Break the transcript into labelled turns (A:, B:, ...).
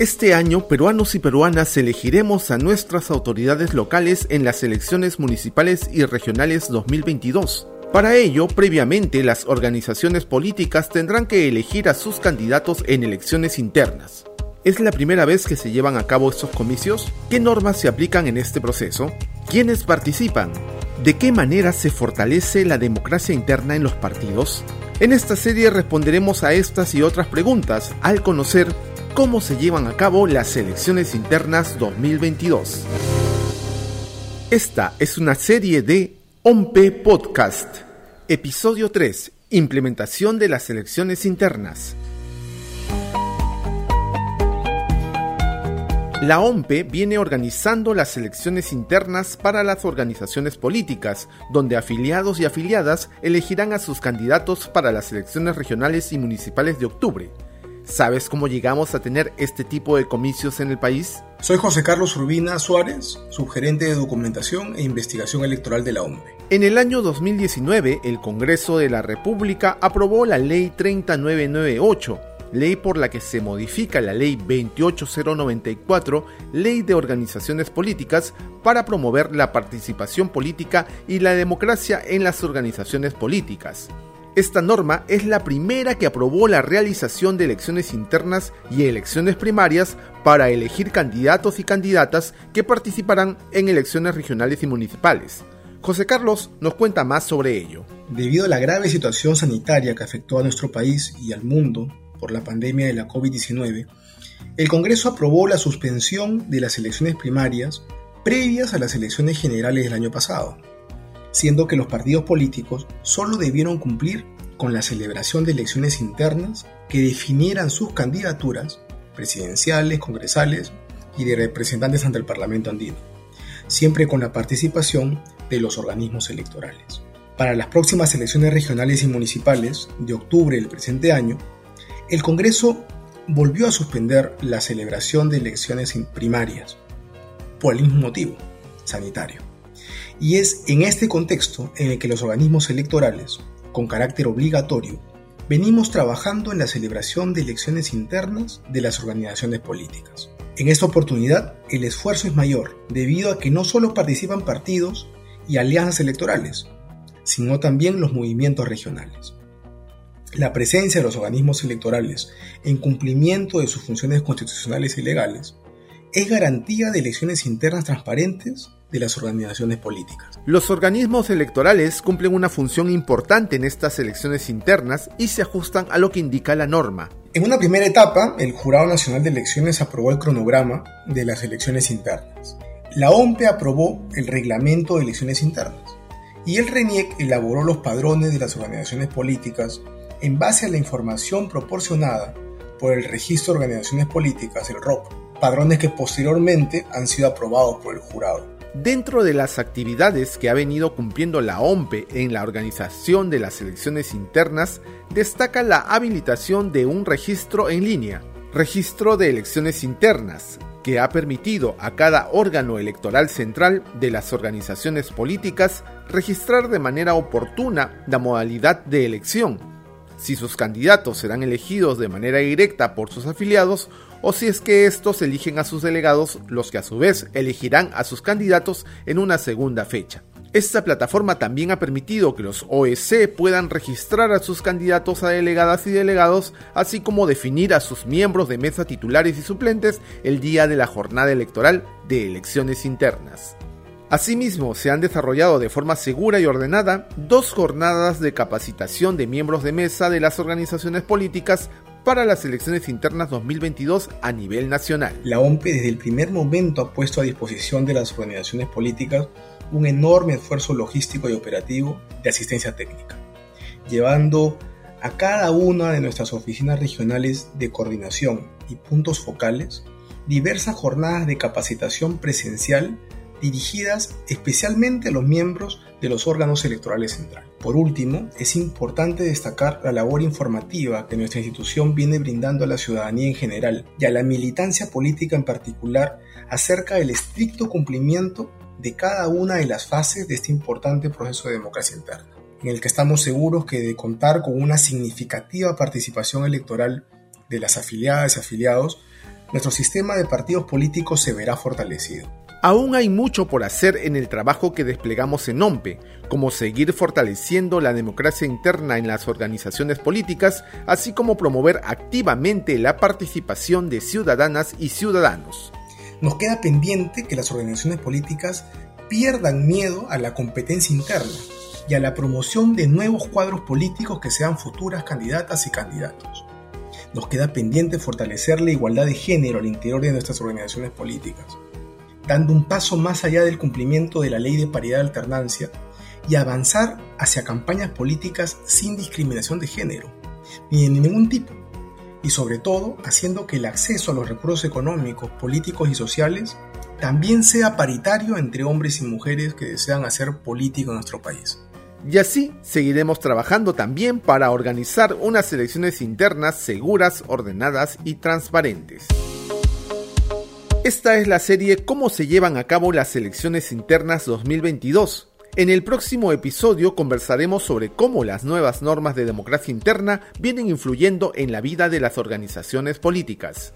A: Este año, peruanos y peruanas elegiremos a nuestras autoridades locales en las elecciones municipales y regionales 2022. Para ello, previamente, las organizaciones políticas tendrán que elegir a sus candidatos en elecciones internas. ¿Es la primera vez que se llevan a cabo estos comicios? ¿Qué normas se aplican en este proceso? ¿Quiénes participan? ¿De qué manera se fortalece la democracia interna en los partidos? En esta serie responderemos a estas y otras preguntas al conocer cómo se llevan a cabo las elecciones internas 2022. Esta es una serie de OMPE Podcast, episodio 3, implementación de las elecciones internas. La OMPE viene organizando las elecciones internas para las organizaciones políticas, donde afiliados y afiliadas elegirán a sus candidatos para las elecciones regionales y municipales de octubre. ¿Sabes cómo llegamos a tener este tipo de comicios en el país?
B: Soy José Carlos Urbina Suárez, subgerente de documentación e investigación electoral de la OMPE.
A: En el año 2019, el Congreso de la República aprobó la Ley 3998, ley por la que se modifica la Ley 28094, Ley de Organizaciones Políticas, para promover la participación política y la democracia en las organizaciones políticas. Esta norma es la primera que aprobó la realización de elecciones internas y elecciones primarias para elegir candidatos y candidatas que participarán en elecciones regionales y municipales. José Carlos nos cuenta más sobre ello.
B: Debido a la grave situación sanitaria que afectó a nuestro país y al mundo por la pandemia de la COVID-19, el Congreso aprobó la suspensión de las elecciones primarias previas a las elecciones generales del año pasado siendo que los partidos políticos solo debieron cumplir con la celebración de elecciones internas que definieran sus candidaturas presidenciales, congresales y de representantes ante el Parlamento andino, siempre con la participación de los organismos electorales. Para las próximas elecciones regionales y municipales de octubre del presente año, el Congreso volvió a suspender la celebración de elecciones primarias, por el mismo motivo, sanitario. Y es en este contexto en el que los organismos electorales, con carácter obligatorio, venimos trabajando en la celebración de elecciones internas de las organizaciones políticas. En esta oportunidad, el esfuerzo es mayor, debido a que no solo participan partidos y alianzas electorales, sino también los movimientos regionales. La presencia de los organismos electorales en cumplimiento de sus funciones constitucionales y legales es garantía de elecciones internas transparentes de las organizaciones políticas.
A: Los organismos electorales cumplen una función importante en estas elecciones internas y se ajustan a lo que indica la norma.
B: En una primera etapa, el Jurado Nacional de Elecciones aprobó el cronograma de las elecciones internas. La OMPE aprobó el reglamento de elecciones internas y el RENIEC elaboró los padrones de las organizaciones políticas en base a la información proporcionada por el Registro de Organizaciones Políticas, el ROP, padrones que posteriormente han sido aprobados por el jurado.
A: Dentro de las actividades que ha venido cumpliendo la OMPE en la organización de las elecciones internas, destaca la habilitación de un registro en línea, registro de elecciones internas, que ha permitido a cada órgano electoral central de las organizaciones políticas registrar de manera oportuna la modalidad de elección, si sus candidatos serán elegidos de manera directa por sus afiliados o si es que estos eligen a sus delegados, los que a su vez elegirán a sus candidatos en una segunda fecha. Esta plataforma también ha permitido que los OEC puedan registrar a sus candidatos a delegadas y delegados, así como definir a sus miembros de mesa titulares y suplentes el día de la jornada electoral de elecciones internas. Asimismo, se han desarrollado de forma segura y ordenada dos jornadas de capacitación de miembros de mesa de las organizaciones políticas para las elecciones internas 2022 a nivel nacional.
B: La OMPE desde el primer momento ha puesto a disposición de las organizaciones políticas un enorme esfuerzo logístico y operativo de asistencia técnica, llevando a cada una de nuestras oficinas regionales de coordinación y puntos focales diversas jornadas de capacitación presencial dirigidas especialmente a los miembros de los órganos electorales centrales. Por último, es importante destacar la labor informativa que nuestra institución viene brindando a la ciudadanía en general y a la militancia política en particular acerca del estricto cumplimiento de cada una de las fases de este importante proceso de democracia interna, en el que estamos seguros que de contar con una significativa participación electoral de las afiliadas y afiliados, nuestro sistema de partidos políticos se verá fortalecido.
A: Aún hay mucho por hacer en el trabajo que desplegamos en OMPE, como seguir fortaleciendo la democracia interna en las organizaciones políticas, así como promover activamente la participación de ciudadanas y ciudadanos.
B: Nos queda pendiente que las organizaciones políticas pierdan miedo a la competencia interna y a la promoción de nuevos cuadros políticos que sean futuras candidatas y candidatos. Nos queda pendiente fortalecer la igualdad de género al interior de nuestras organizaciones políticas dando un paso más allá del cumplimiento de la ley de paridad de alternancia y avanzar hacia campañas políticas sin discriminación de género, ni de ningún tipo, y sobre todo haciendo que el acceso a los recursos económicos, políticos y sociales también sea paritario entre hombres y mujeres que desean hacer política en nuestro país.
A: Y así seguiremos trabajando también para organizar unas elecciones internas seguras, ordenadas y transparentes. Esta es la serie Cómo se llevan a cabo las elecciones internas 2022. En el próximo episodio conversaremos sobre cómo las nuevas normas de democracia interna vienen influyendo en la vida de las organizaciones políticas.